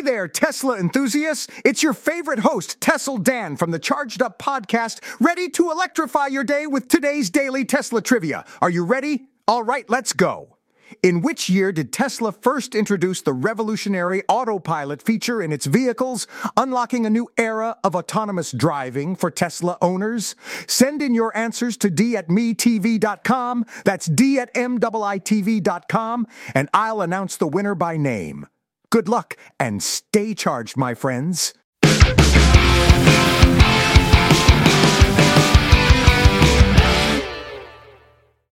there, Tesla enthusiasts. It's your favorite host, Tesla Dan from the Charged Up podcast, ready to electrify your day with today's daily Tesla trivia. Are you ready? All right, let's go. In which year did Tesla first introduce the revolutionary autopilot feature in its vehicles, unlocking a new era of autonomous driving for Tesla owners? Send in your answers to d at metv.com, that's d at mwitv.com, and I'll announce the winner by name. Good luck and stay charged, my friends.